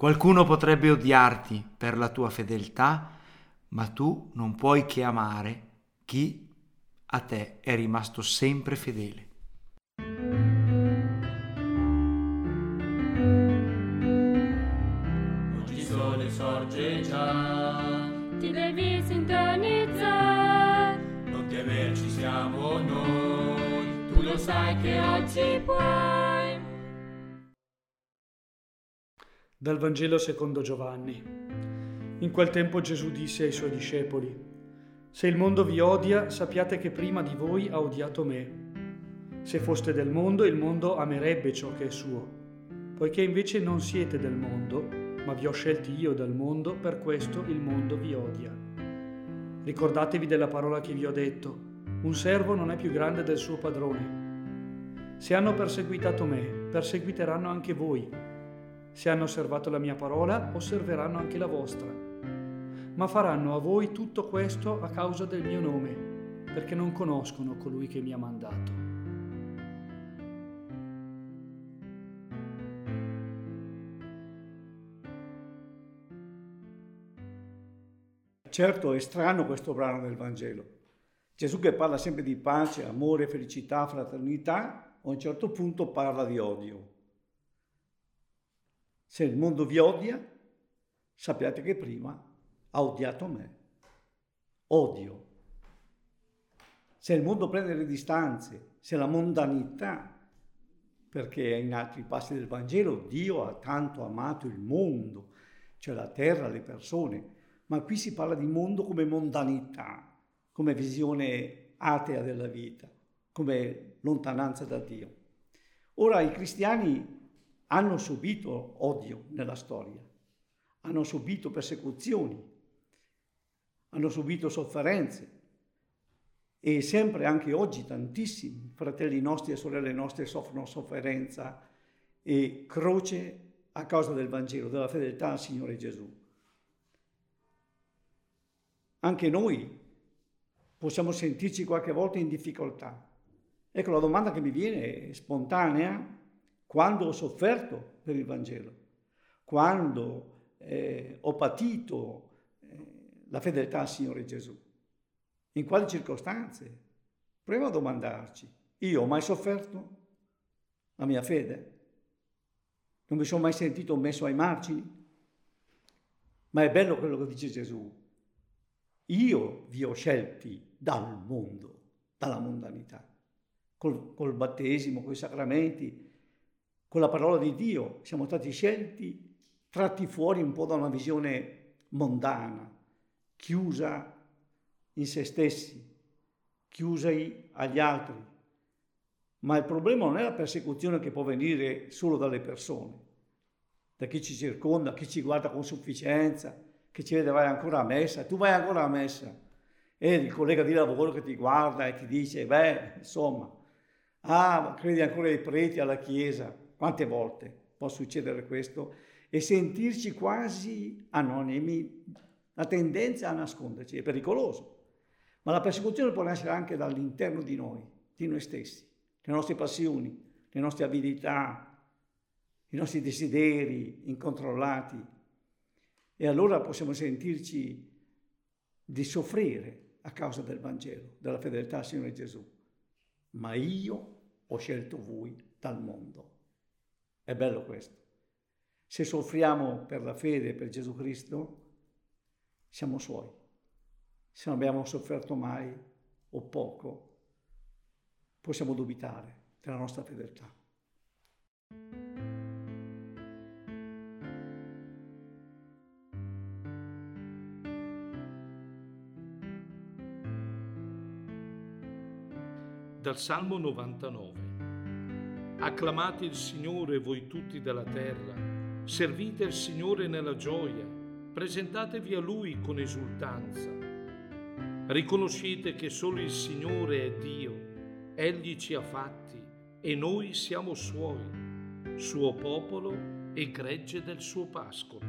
Qualcuno potrebbe odiarti per la tua fedeltà, ma tu non puoi che amare chi a te è rimasto sempre fedele. Oggi il sole sorge già, ti devi sintonizzare. Non temer ci siamo noi, tu lo sai che oggi puoi. Dal Vangelo secondo Giovanni. In quel tempo Gesù disse ai suoi discepoli, Se il mondo vi odia, sappiate che prima di voi ha odiato me. Se foste del mondo, il mondo amerebbe ciò che è suo. Poiché invece non siete del mondo, ma vi ho scelti io dal mondo, per questo il mondo vi odia. Ricordatevi della parola che vi ho detto, un servo non è più grande del suo padrone. Se hanno perseguitato me, perseguiteranno anche voi. Se hanno osservato la mia parola, osserveranno anche la vostra. Ma faranno a voi tutto questo a causa del mio nome, perché non conoscono colui che mi ha mandato. Certo è strano questo brano del Vangelo. Gesù che parla sempre di pace, amore, felicità, fraternità, a un certo punto parla di odio. Se il mondo vi odia, sappiate che prima ha odiato me. Odio. Se il mondo prende le distanze, se la mondanità, perché in altri passi del Vangelo Dio ha tanto amato il mondo, cioè la terra, le persone, ma qui si parla di mondo come mondanità, come visione atea della vita, come lontananza da Dio. Ora i cristiani hanno subito odio nella storia, hanno subito persecuzioni, hanno subito sofferenze e sempre anche oggi tantissimi fratelli nostri e sorelle nostre soffrono sofferenza e croce a causa del Vangelo, della fedeltà al Signore Gesù. Anche noi possiamo sentirci qualche volta in difficoltà. Ecco, la domanda che mi viene spontanea, quando ho sofferto per il Vangelo, quando eh, ho patito eh, la fedeltà al Signore Gesù, in quali circostanze? Proviamo a domandarci, io ho mai sofferto la mia fede? Non mi sono mai sentito messo ai margini? Ma è bello quello che dice Gesù. Io vi ho scelti dal mondo, dalla mondanità, col, col battesimo, con i sacramenti, con la parola di Dio siamo stati scelti, tratti fuori un po' da una visione mondana, chiusa in se stessi, chiusa agli altri. Ma il problema non è la persecuzione che può venire solo dalle persone, da chi ci circonda, chi ci guarda con sufficienza, che ci vede vai ancora a messa, tu vai ancora a messa. E il collega di lavoro che ti guarda e ti dice, beh, insomma, ah, credi ancora ai preti, alla Chiesa. Quante volte può succedere questo? E sentirci quasi anonimi, la tendenza a nasconderci, è pericoloso. Ma la persecuzione può nascere anche dall'interno di noi, di noi stessi, le nostre passioni, le nostre avidità, i nostri desideri incontrollati. E allora possiamo sentirci di soffrire a causa del Vangelo, della fedeltà al Signore Gesù. Ma io ho scelto voi dal mondo. È bello questo. Se soffriamo per la fede, per Gesù Cristo, siamo suoi. Se non abbiamo sofferto mai o poco, possiamo dubitare della nostra fedeltà. Dal Salmo 99. Acclamate il Signore voi tutti della terra, servite il Signore nella gioia, presentatevi a Lui con esultanza. Riconoscete che solo il Signore è Dio, Egli ci ha fatti e noi siamo Suoi, Suo popolo e gregge del Suo pascolo.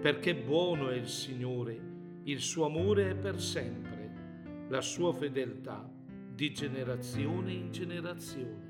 Perché buono è il Signore, il Suo amore è per sempre, la Sua fedeltà di generazione in generazione.